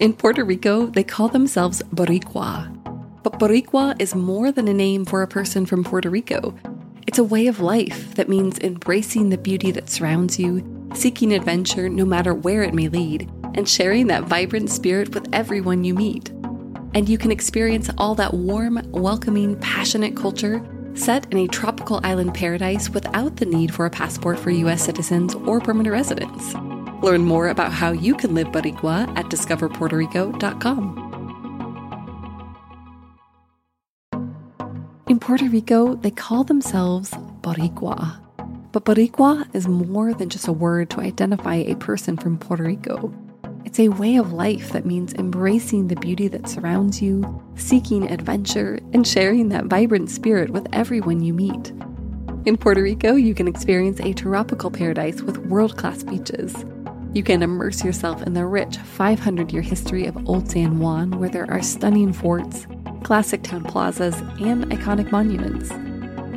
In Puerto Rico, they call themselves Boricua. But Boricua is more than a name for a person from Puerto Rico. It's a way of life that means embracing the beauty that surrounds you, seeking adventure no matter where it may lead, and sharing that vibrant spirit with everyone you meet. And you can experience all that warm, welcoming, passionate culture set in a tropical island paradise without the need for a passport for US citizens or permanent residents. Learn more about how you can live Boricua at discoverpuertorico.com. In Puerto Rico, they call themselves Boricua. But Boricua is more than just a word to identify a person from Puerto Rico. It's a way of life that means embracing the beauty that surrounds you, seeking adventure, and sharing that vibrant spirit with everyone you meet. In Puerto Rico, you can experience a tropical paradise with world class beaches. You can immerse yourself in the rich 500 year history of Old San Juan, where there are stunning forts, classic town plazas, and iconic monuments.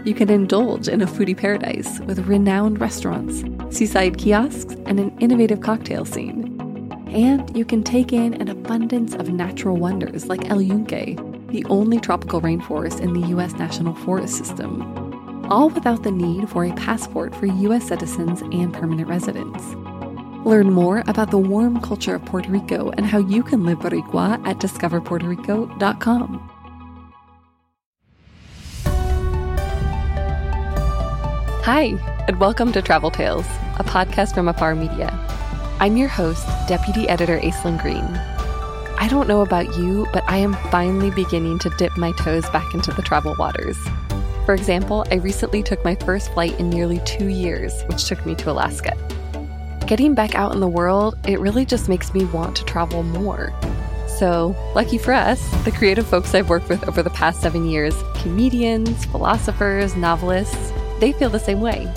You can indulge in a foodie paradise with renowned restaurants, seaside kiosks, and an innovative cocktail scene. And you can take in an abundance of natural wonders like El Yunque, the only tropical rainforest in the U.S. National Forest System, all without the need for a passport for U.S. citizens and permanent residents. Learn more about the warm culture of Puerto Rico and how you can live Boricua at discoverpuertorico.com. Hi, and welcome to Travel Tales, a podcast from Afar Media. I'm your host, Deputy Editor Aislyn Greene. I don't know about you, but I am finally beginning to dip my toes back into the travel waters. For example, I recently took my first flight in nearly two years, which took me to Alaska getting back out in the world, it really just makes me want to travel more. So, lucky for us, the creative folks I've worked with over the past seven years comedians, philosophers, novelists they feel the same way.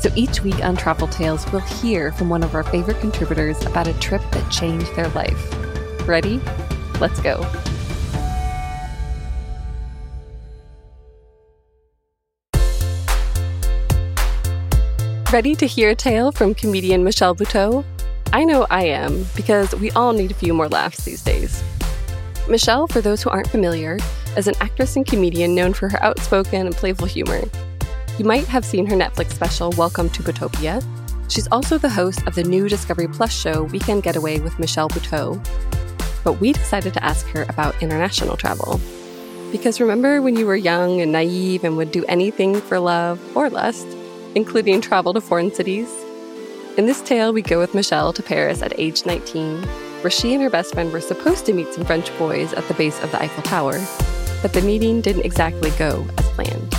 So each week on Travel Tales, we'll hear from one of our favorite contributors about a trip that changed their life. Ready? Let's go. Ready to hear a tale from comedian Michelle Buteau? I know I am, because we all need a few more laughs these days. Michelle, for those who aren't familiar, is an actress and comedian known for her outspoken and playful humor. You might have seen her Netflix special, Welcome to Butopia. She's also the host of the new Discovery Plus show, Weekend Getaway with Michelle Buteau. But we decided to ask her about international travel. Because remember when you were young and naive and would do anything for love or lust? Including travel to foreign cities. In this tale, we go with Michelle to Paris at age 19, where she and her best friend were supposed to meet some French boys at the base of the Eiffel Tower, but the meeting didn't exactly go as planned.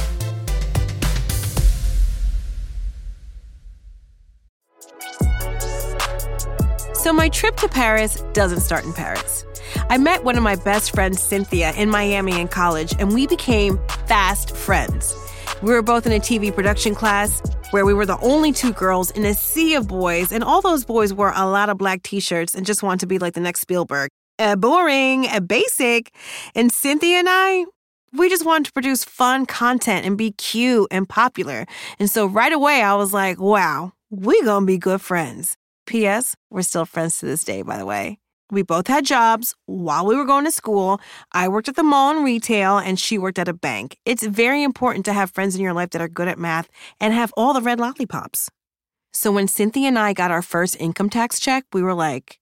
So, my trip to Paris doesn't start in Paris. I met one of my best friends, Cynthia, in Miami in college, and we became fast friends. We were both in a TV production class where we were the only two girls in a sea of boys, and all those boys wore a lot of black t shirts and just wanted to be like the next Spielberg. Uh, boring, uh, basic. And Cynthia and I, we just wanted to produce fun content and be cute and popular. And so right away, I was like, wow, we gonna be good friends. P.S. We're still friends to this day, by the way. We both had jobs while we were going to school. I worked at the mall in retail and she worked at a bank. It's very important to have friends in your life that are good at math and have all the red lollipops. So when Cynthia and I got our first income tax check, we were like,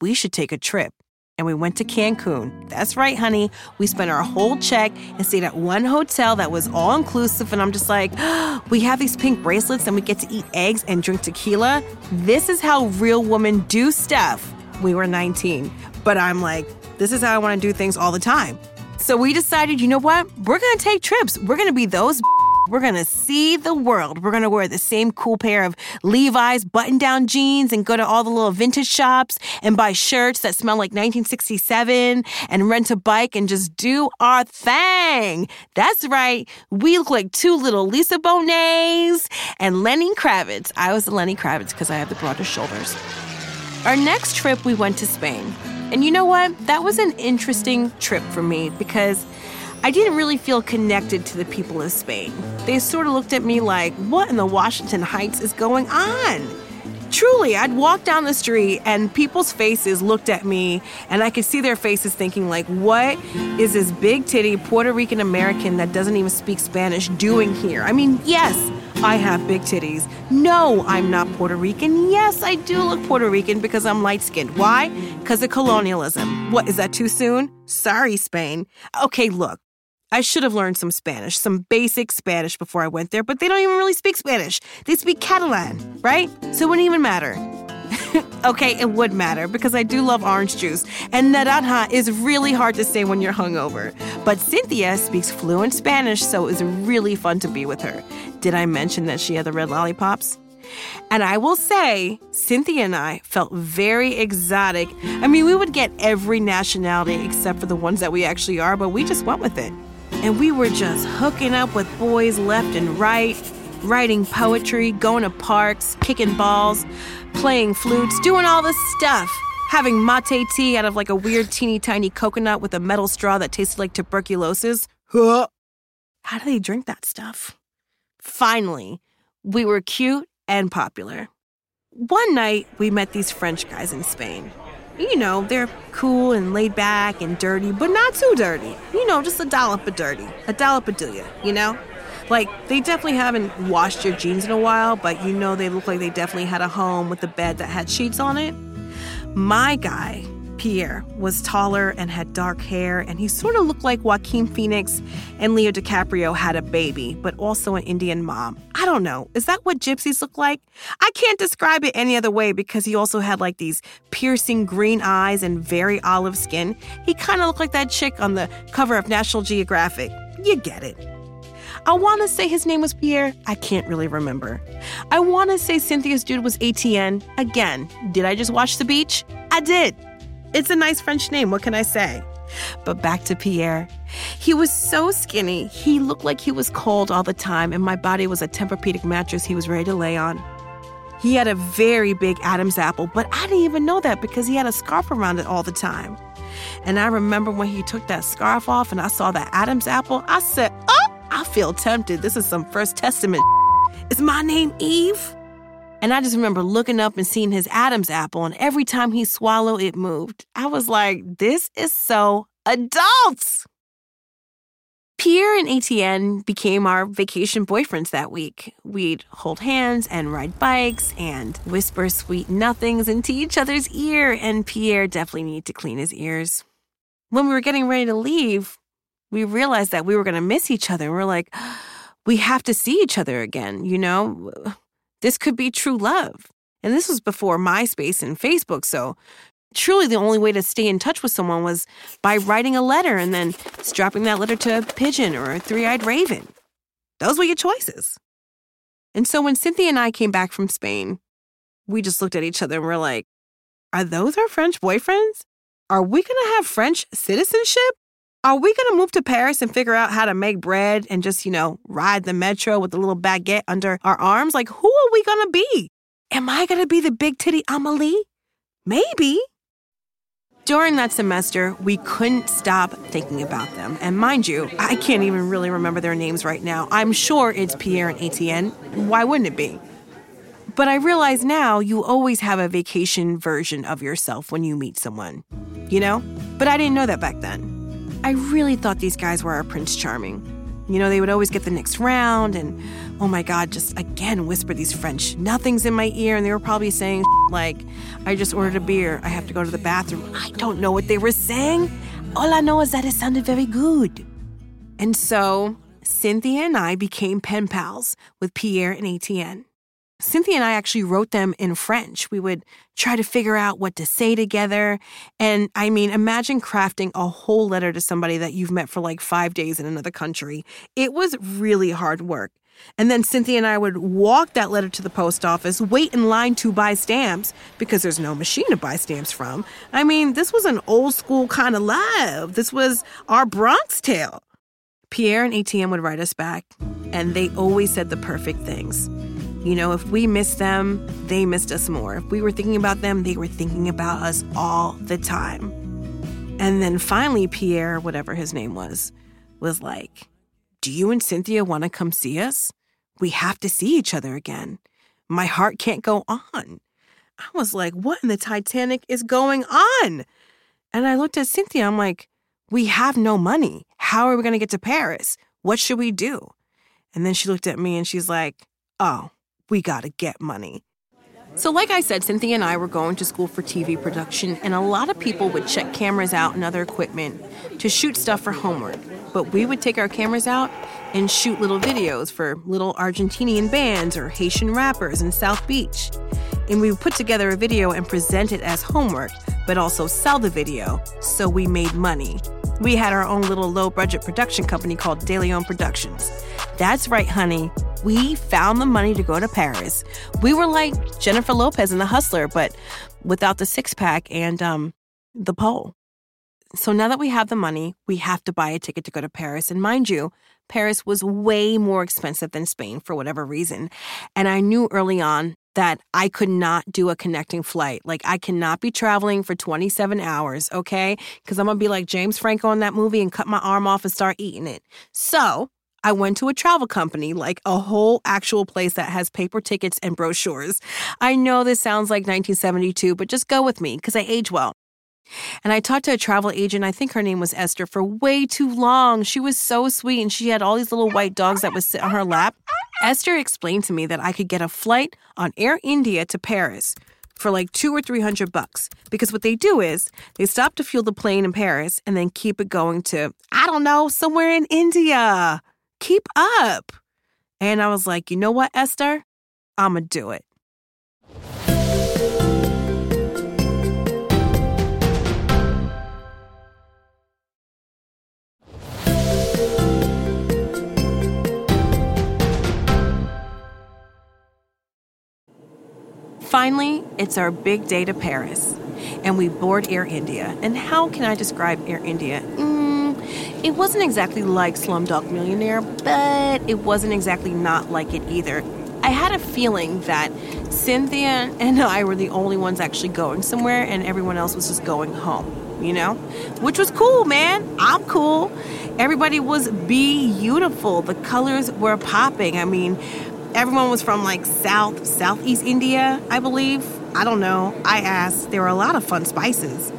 we should take a trip. And we went to Cancun. That's right, honey. We spent our whole check and stayed at one hotel that was all inclusive. And I'm just like, oh, we have these pink bracelets and we get to eat eggs and drink tequila. This is how real women do stuff we were 19. But I'm like, this is how I want to do things all the time. So we decided, you know what? We're going to take trips. We're going to be those. We're going to see the world. We're going to wear the same cool pair of Levi's button down jeans and go to all the little vintage shops and buy shirts that smell like 1967 and rent a bike and just do our thing. That's right. We look like two little Lisa Bonets and Lenny Kravitz. I was the Lenny Kravitz because I have the broader shoulders. Our next trip, we went to Spain. And you know what? That was an interesting trip for me because I didn't really feel connected to the people of Spain. They sort of looked at me like, what in the Washington Heights is going on? Truly, I'd walk down the street and people's faces looked at me, and I could see their faces thinking, like, what is this big titty Puerto Rican American that doesn't even speak Spanish doing here? I mean, yes, I have big titties. No, I'm not Puerto Rican. Yes, I do look Puerto Rican because I'm light skinned. Why? Because of colonialism. What, is that too soon? Sorry, Spain. Okay, look, I should have learned some Spanish, some basic Spanish before I went there, but they don't even really speak Spanish. They speak Catalan, right? So it wouldn't even matter. okay, it would matter because I do love orange juice, and naranja is really hard to say when you're hungover. But Cynthia speaks fluent Spanish, so it was really fun to be with her. Did I mention that she had the red lollipops? And I will say, Cynthia and I felt very exotic. I mean, we would get every nationality except for the ones that we actually are, but we just went with it. And we were just hooking up with boys left and right, writing poetry, going to parks, kicking balls, playing flutes, doing all this stuff. Having mate tea out of like a weird teeny tiny coconut with a metal straw that tasted like tuberculosis. Huh. How do they drink that stuff? Finally, we were cute and popular. One night, we met these French guys in Spain you know, they're cool and laid back and dirty, but not too dirty. You know, just a dollop of dirty. A dollop of do ya, you know? Like, they definitely haven't washed your jeans in a while, but you know they look like they definitely had a home with a bed that had sheets on it. My guy Pierre was taller and had dark hair, and he sort of looked like Joaquin Phoenix and Leo DiCaprio had a baby, but also an Indian mom. I don't know. Is that what gypsies look like? I can't describe it any other way because he also had like these piercing green eyes and very olive skin. He kind of looked like that chick on the cover of National Geographic. You get it. I want to say his name was Pierre. I can't really remember. I want to say Cynthia's dude was Etienne. Again, did I just watch the beach? I did. It's a nice French name, what can I say? But back to Pierre. He was so skinny, he looked like he was cold all the time, and my body was a Tempur-Pedic mattress he was ready to lay on. He had a very big Adam's apple, but I didn't even know that because he had a scarf around it all the time. And I remember when he took that scarf off and I saw that Adam's apple, I said, Oh, I feel tempted. This is some First Testament. Is my name Eve? And I just remember looking up and seeing his Adam's apple, and every time he swallowed, it moved. I was like, this is so adults. Pierre and Etienne became our vacation boyfriends that week. We'd hold hands and ride bikes and whisper sweet nothings into each other's ear, and Pierre definitely needed to clean his ears. When we were getting ready to leave, we realized that we were going to miss each other. We're like, we have to see each other again, you know? This could be true love. And this was before MySpace and Facebook, so truly the only way to stay in touch with someone was by writing a letter and then strapping that letter to a pigeon or a three eyed raven. Those were your choices. And so when Cynthia and I came back from Spain, we just looked at each other and we're like, are those our French boyfriends? Are we gonna have French citizenship? Are we going to move to Paris and figure out how to make bread and just, you know, ride the metro with a little baguette under our arms? Like, who are we going to be? Am I going to be the big titty Amelie? Maybe. During that semester, we couldn't stop thinking about them. And mind you, I can't even really remember their names right now. I'm sure it's Pierre and Etienne. Why wouldn't it be? But I realize now you always have a vacation version of yourself when you meet someone, you know? But I didn't know that back then. I really thought these guys were our Prince Charming. You know, they would always get the next round and, oh my God, just again whisper these French nothings in my ear. And they were probably saying, like, I just ordered a beer. I have to go to the bathroom. I don't know what they were saying. All I know is that it sounded very good. And so Cynthia and I became pen pals with Pierre and Etienne. Cynthia and I actually wrote them in French. We would try to figure out what to say together. And I mean, imagine crafting a whole letter to somebody that you've met for like five days in another country. It was really hard work. And then Cynthia and I would walk that letter to the post office, wait in line to buy stamps because there's no machine to buy stamps from. I mean, this was an old school kind of love. This was our Bronx tale. Pierre and Etienne would write us back, and they always said the perfect things. You know, if we missed them, they missed us more. If we were thinking about them, they were thinking about us all the time. And then finally, Pierre, whatever his name was, was like, Do you and Cynthia want to come see us? We have to see each other again. My heart can't go on. I was like, what in the Titanic is going on? And I looked at Cynthia. I'm like, we have no money. How are we going to get to Paris? What should we do? And then she looked at me and she's like, oh, we got to get money. So, like I said, Cynthia and I were going to school for TV production, and a lot of people would check cameras out and other equipment to shoot stuff for homework. But we would take our cameras out and shoot little videos for little Argentinian bands or Haitian rappers in South Beach. And we would put together a video and present it as homework, but also sell the video, so we made money. We had our own little low budget production company called De Leon Productions. That's right, honey. We found the money to go to Paris. We were like Jennifer Lopez in The Hustler, but without the six pack and um, the pole. So now that we have the money, we have to buy a ticket to go to Paris. And mind you, Paris was way more expensive than Spain for whatever reason. And I knew early on that I could not do a connecting flight. Like, I cannot be traveling for 27 hours, okay? Because I'm gonna be like James Franco in that movie and cut my arm off and start eating it. So, I went to a travel company, like a whole actual place that has paper tickets and brochures. I know this sounds like 1972, but just go with me because I age well. And I talked to a travel agent, I think her name was Esther, for way too long. She was so sweet and she had all these little white dogs that would sit on her lap. Esther explained to me that I could get a flight on Air India to Paris for like two or three hundred bucks. Because what they do is they stop to fuel the plane in Paris and then keep it going to, I don't know, somewhere in India. Keep up. And I was like, you know what, Esther? I'ma do it. Finally, it's our big day to Paris, and we board Air India. And how can I describe Air India? Mm, it wasn't exactly like Slumdog Millionaire, but it wasn't exactly not like it either. I had a feeling that Cynthia and I were the only ones actually going somewhere, and everyone else was just going home, you know? Which was cool, man. I'm cool. Everybody was beautiful. The colors were popping. I mean, everyone was from like South, Southeast India, I believe. I don't know. I asked. There were a lot of fun spices.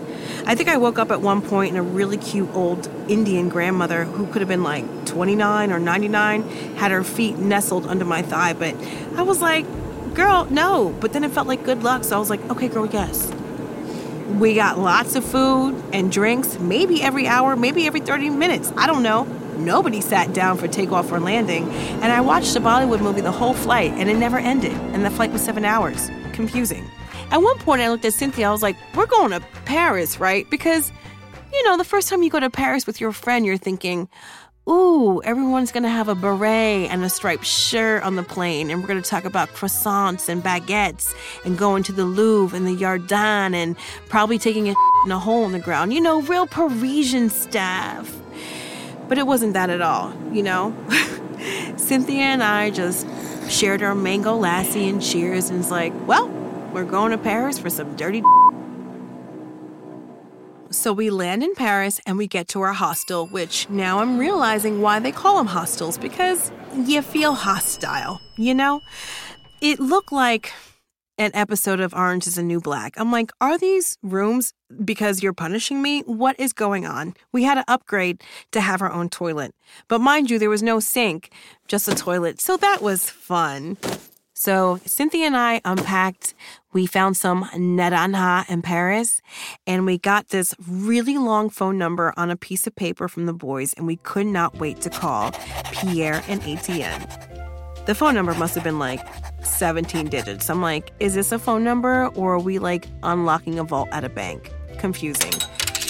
I think I woke up at one point and a really cute old Indian grandmother who could have been like 29 or 99 had her feet nestled under my thigh. But I was like, girl, no. But then it felt like good luck. So I was like, okay, girl, yes. We got lots of food and drinks, maybe every hour, maybe every 30 minutes. I don't know. Nobody sat down for takeoff or landing. And I watched a Bollywood movie the whole flight, and it never ended. And the flight was seven hours. Confusing. At one point, I looked at Cynthia. I was like, we're going to Paris, right? Because, you know, the first time you go to Paris with your friend, you're thinking, ooh, everyone's going to have a beret and a striped shirt on the plane. And we're going to talk about croissants and baguettes and going to the Louvre and the Jardin and probably taking a in a hole in the ground. You know, real Parisian stuff. But it wasn't that at all, you know? Cynthia and I just shared our mango lassi and cheers, and it's like, well, we're going to Paris for some dirty. So we land in Paris and we get to our hostel, which now I'm realizing why they call them hostels because you feel hostile, you know? It looked like an episode of Orange is a New Black. I'm like, are these rooms because you're punishing me? What is going on? We had to upgrade to have our own toilet. But mind you, there was no sink, just a toilet. So that was fun. So Cynthia and I unpacked. We found some naranja in Paris, and we got this really long phone number on a piece of paper from the boys, and we could not wait to call Pierre and Etienne. The phone number must have been like 17 digits. I'm like, is this a phone number or are we like unlocking a vault at a bank? Confusing.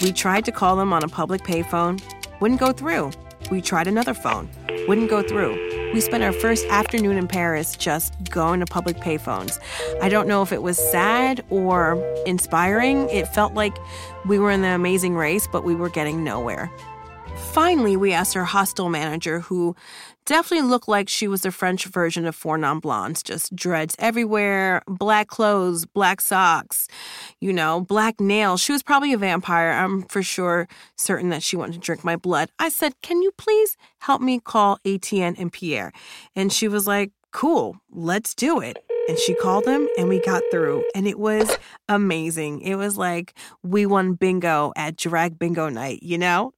We tried to call them on a public payphone, wouldn't go through. We tried another phone, wouldn't go through. We spent our first afternoon in Paris just going to public payphones. I don't know if it was sad or inspiring. It felt like we were in the amazing race, but we were getting nowhere. Finally, we asked our hostel manager, who definitely looked like she was the French version of Four Non Blondes, just dreads everywhere, black clothes, black socks, you know, black nails. She was probably a vampire. I'm for sure certain that she wanted to drink my blood. I said, Can you please help me call Etienne and Pierre? And she was like, Cool, let's do it. And she called him and we got through. And it was amazing. It was like we won bingo at drag bingo night, you know?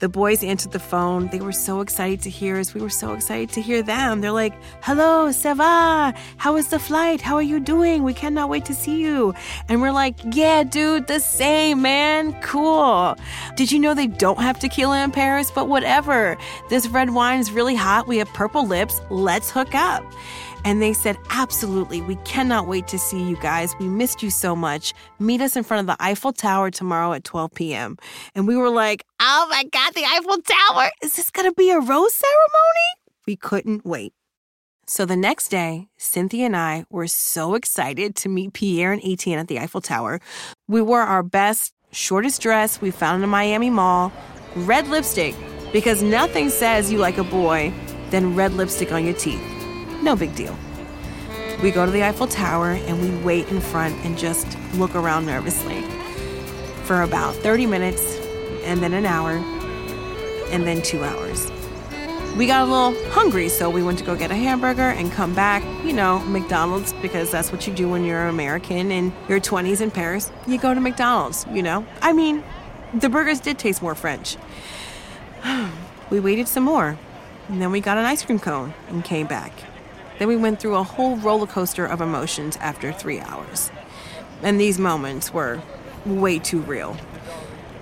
The boys answered the phone. They were so excited to hear us. We were so excited to hear them. They're like, Hello, Seva. How is the flight? How are you doing? We cannot wait to see you. And we're like, Yeah, dude, the same, man. Cool. Did you know they don't have tequila in Paris? But whatever. This red wine is really hot. We have purple lips. Let's hook up. And they said, Absolutely, we cannot wait to see you guys. We missed you so much. Meet us in front of the Eiffel Tower tomorrow at 12 p.m. And we were like, Oh my God, the Eiffel Tower! Is this gonna be a rose ceremony? We couldn't wait. So the next day, Cynthia and I were so excited to meet Pierre and Etienne at the Eiffel Tower. We wore our best, shortest dress we found in a Miami mall, red lipstick, because nothing says you like a boy than red lipstick on your teeth. No big deal. We go to the Eiffel Tower and we wait in front and just look around nervously for about 30 minutes, and then an hour, and then two hours. We got a little hungry, so we went to go get a hamburger and come back, you know, McDonald's, because that's what you do when you're American in your 20s in Paris. You go to McDonald's, you know? I mean, the burgers did taste more French. we waited some more, and then we got an ice cream cone and came back. Then we went through a whole roller coaster of emotions after three hours. And these moments were way too real.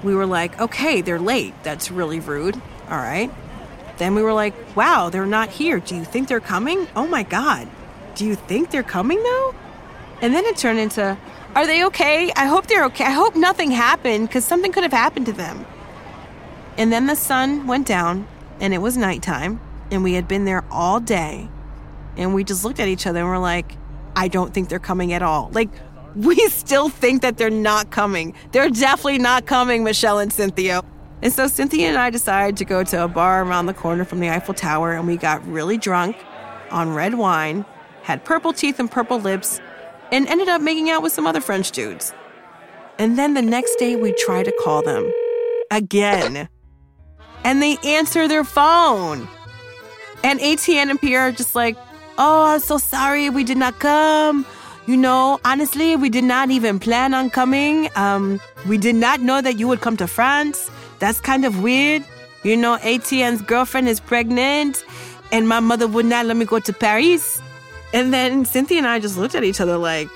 We were like, okay, they're late. That's really rude. All right. Then we were like, wow, they're not here. Do you think they're coming? Oh my God. Do you think they're coming though? And then it turned into, are they okay? I hope they're okay. I hope nothing happened because something could have happened to them. And then the sun went down and it was nighttime and we had been there all day and we just looked at each other and we're like, I don't think they're coming at all. Like, we still think that they're not coming. They're definitely not coming, Michelle and Cynthia. And so Cynthia and I decided to go to a bar around the corner from the Eiffel Tower and we got really drunk on red wine, had purple teeth and purple lips, and ended up making out with some other French dudes. And then the next day we try to call them again. And they answer their phone. And Etienne and Pierre are just like, Oh, I'm so sorry we did not come. You know, honestly, we did not even plan on coming. Um, we did not know that you would come to France. That's kind of weird. You know, Etienne's girlfriend is pregnant, and my mother would not let me go to Paris. And then Cynthia and I just looked at each other like,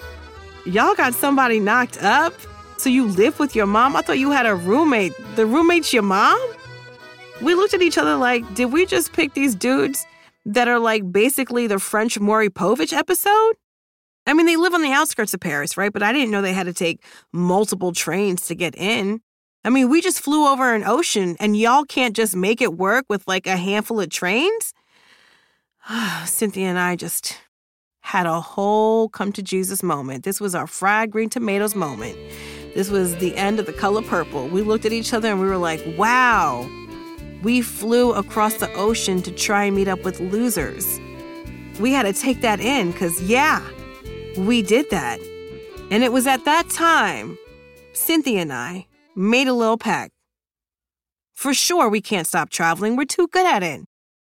y'all got somebody knocked up? So you live with your mom? I thought you had a roommate. The roommate's your mom? We looked at each other like, did we just pick these dudes that are like basically the French Maury Povich episode. I mean, they live on the outskirts of Paris, right? But I didn't know they had to take multiple trains to get in. I mean, we just flew over an ocean and y'all can't just make it work with like a handful of trains? Cynthia and I just had a whole come to Jesus moment. This was our fried green tomatoes moment. This was the end of the color purple. We looked at each other and we were like, wow, we flew across the ocean to try and meet up with losers. We had to take that in because, yeah, we did that. And it was at that time, Cynthia and I made a little pact. For sure, we can't stop traveling. We're too good at it.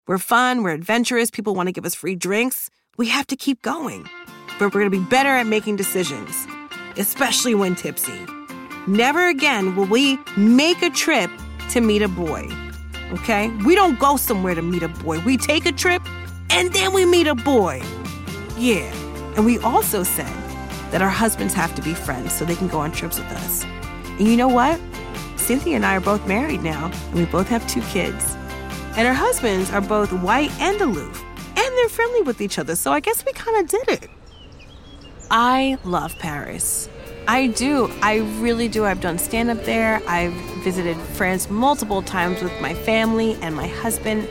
We're fun, we're adventurous, people want to give us free drinks. We have to keep going. But we're going to be better at making decisions, especially when tipsy. Never again will we make a trip to meet a boy okay? We don't go somewhere to meet a boy. We take a trip and then we meet a boy. Yeah. And we also said that our husbands have to be friends so they can go on trips with us. And you know what? Cynthia and I are both married now, and we both have two kids. And our husbands are both white and aloof, and they're friendly with each other, so I guess we kind of did it. I love Paris. I do. I really do. I've done stand up there. I've visited France multiple times with my family and my husband,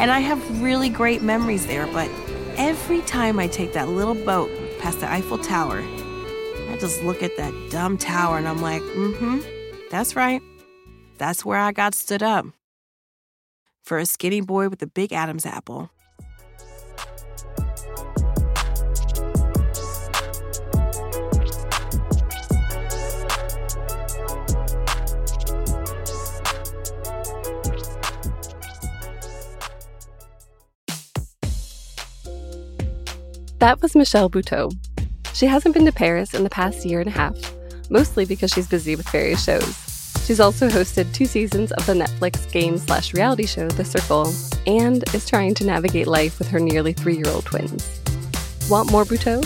and I have really great memories there. But every time I take that little boat past the Eiffel Tower, I just look at that dumb tower and I'm like, mm hmm, that's right. That's where I got stood up. For a skinny boy with a big Adam's apple. That was Michelle Buteau. She hasn't been to Paris in the past year and a half, mostly because she's busy with various shows. She's also hosted two seasons of the Netflix game slash reality show The Circle and is trying to navigate life with her nearly three year old twins. Want more Buteau?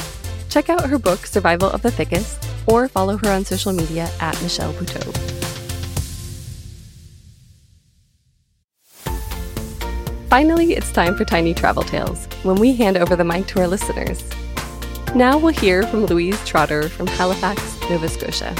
Check out her book Survival of the Thickest or follow her on social media at Michelle Buteau. Finally, it's time for Tiny Travel Tales, when we hand over the mic to our listeners. Now we'll hear from Louise Trotter from Halifax, Nova Scotia.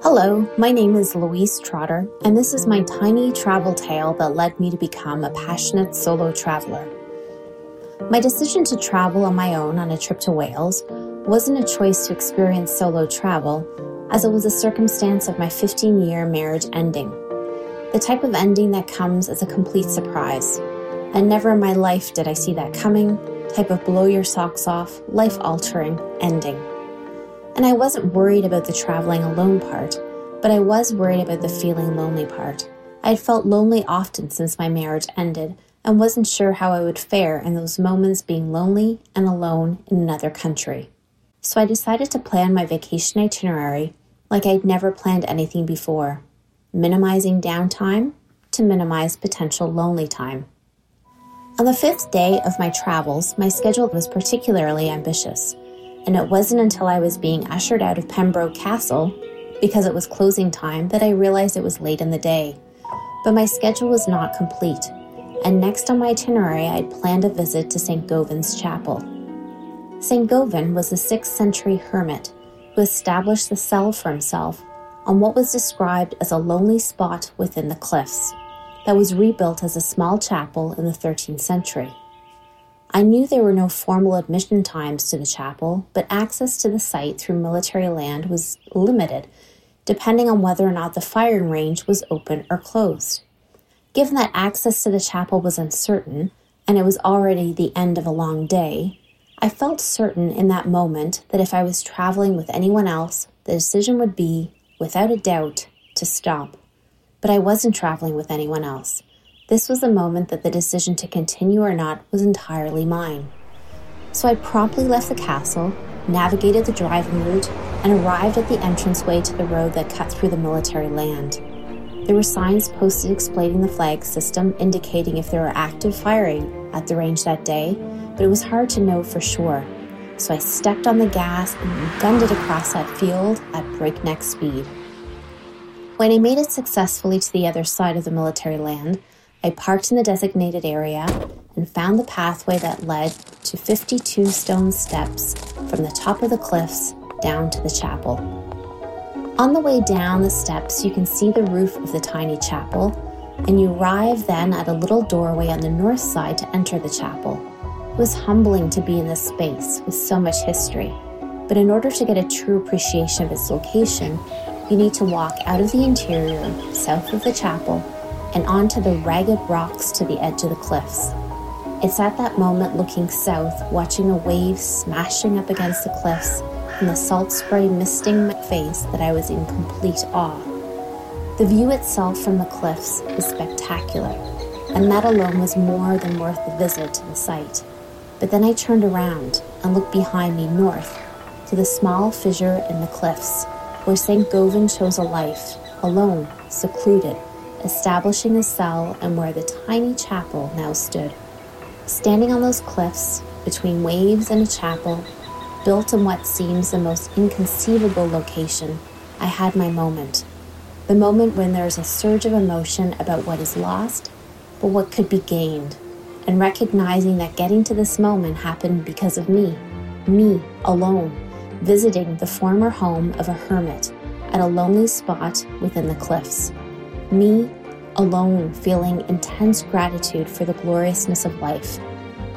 Hello, my name is Louise Trotter, and this is my tiny travel tale that led me to become a passionate solo traveler. My decision to travel on my own on a trip to Wales wasn't a choice to experience solo travel, as it was a circumstance of my 15 year marriage ending. The type of ending that comes as a complete surprise. And never in my life did I see that coming, type of blow your socks off, life altering ending. And I wasn't worried about the traveling alone part, but I was worried about the feeling lonely part. I had felt lonely often since my marriage ended, and wasn't sure how I would fare in those moments being lonely and alone in another country. So I decided to plan my vacation itinerary like I'd never planned anything before, minimizing downtime to minimize potential lonely time. On the fifth day of my travels, my schedule was particularly ambitious, and it wasn't until I was being ushered out of Pembroke Castle, because it was closing time, that I realized it was late in the day. But my schedule was not complete, and next on my itinerary, I'd planned a visit to St. Govan's Chapel. St. Govan was a 6th century hermit who established the cell for himself on what was described as a lonely spot within the cliffs that was rebuilt as a small chapel in the 13th century. I knew there were no formal admission times to the chapel, but access to the site through military land was limited, depending on whether or not the firing range was open or closed. Given that access to the chapel was uncertain, and it was already the end of a long day, I felt certain in that moment that if I was traveling with anyone else, the decision would be, without a doubt, to stop. But I wasn't traveling with anyone else. This was the moment that the decision to continue or not was entirely mine. So I promptly left the castle, navigated the driving route, and arrived at the entranceway to the road that cut through the military land. There were signs posted explaining the flag system, indicating if there were active firing at the range that day, but it was hard to know for sure. So I stepped on the gas and gunned it across that field at breakneck speed. When I made it successfully to the other side of the military land, I parked in the designated area and found the pathway that led to 52 stone steps from the top of the cliffs down to the chapel. On the way down the steps, you can see the roof of the tiny chapel, and you arrive then at a little doorway on the north side to enter the chapel. It was humbling to be in this space with so much history, but in order to get a true appreciation of its location, you need to walk out of the interior, south of the chapel, and onto the ragged rocks to the edge of the cliffs. It's at that moment looking south, watching a wave smashing up against the cliffs and the salt spray misting my face that I was in complete awe. The view itself from the cliffs is spectacular, and that alone was more than worth the visit to the site. But then I turned around and looked behind me north to the small fissure in the cliffs where St. Govan chose a life, alone, secluded, establishing a cell and where the tiny chapel now stood. Standing on those cliffs, between waves and a chapel, built in what seems the most inconceivable location, I had my moment. The moment when there is a surge of emotion about what is lost, but what could be gained, and recognizing that getting to this moment happened because of me, me alone, visiting the former home of a hermit at a lonely spot within the cliffs. Me alone feeling intense gratitude for the gloriousness of life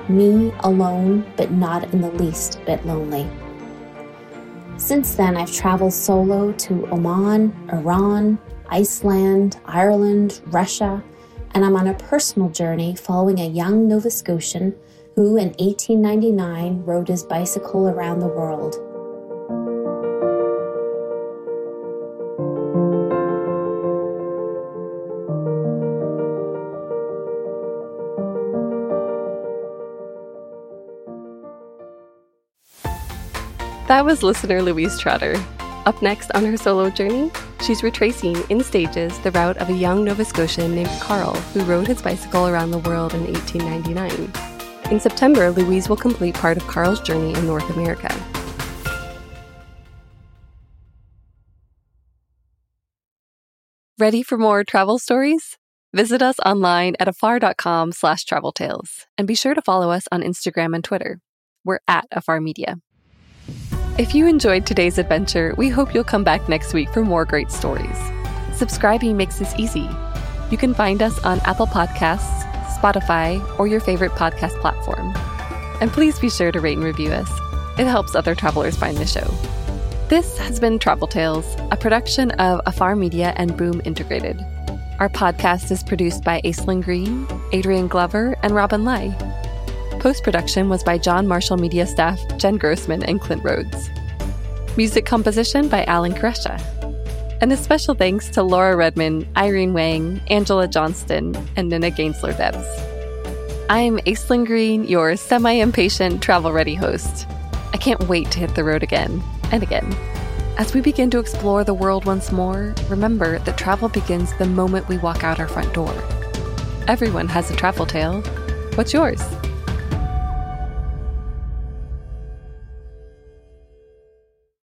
me alone, but not in the least bit lonely. Since then, I've traveled solo to Oman, Iran, Iceland, Ireland, Russia, and I'm on a personal journey following a young Nova Scotian who in 1899 rode his bicycle around the world. That was listener Louise Trotter. Up next on her solo journey, she's retracing in stages the route of a young Nova Scotian named Carl who rode his bicycle around the world in 1899. In September, Louise will complete part of Carl's journey in North America. Ready for more travel stories? Visit us online at afar.com slash travel tales and be sure to follow us on Instagram and Twitter. We're at Afar Media. If you enjoyed today's adventure, we hope you'll come back next week for more great stories. Subscribing makes this easy. You can find us on Apple Podcasts, Spotify, or your favorite podcast platform. And please be sure to rate and review us. It helps other travelers find the show. This has been Travel Tales, a production of Afar Media and Boom Integrated. Our podcast is produced by Aislyn Greene, Adrian Glover, and Robin Lai. Post production was by John Marshall Media staff Jen Grossman and Clint Rhodes. Music composition by Alan Kresha. And a special thanks to Laura Redman, Irene Wang, Angela Johnston, and Nina Gainsler Debs. I'm Aislyn Greene, your semi impatient travel ready host. I can't wait to hit the road again and again. As we begin to explore the world once more, remember that travel begins the moment we walk out our front door. Everyone has a travel tale. What's yours?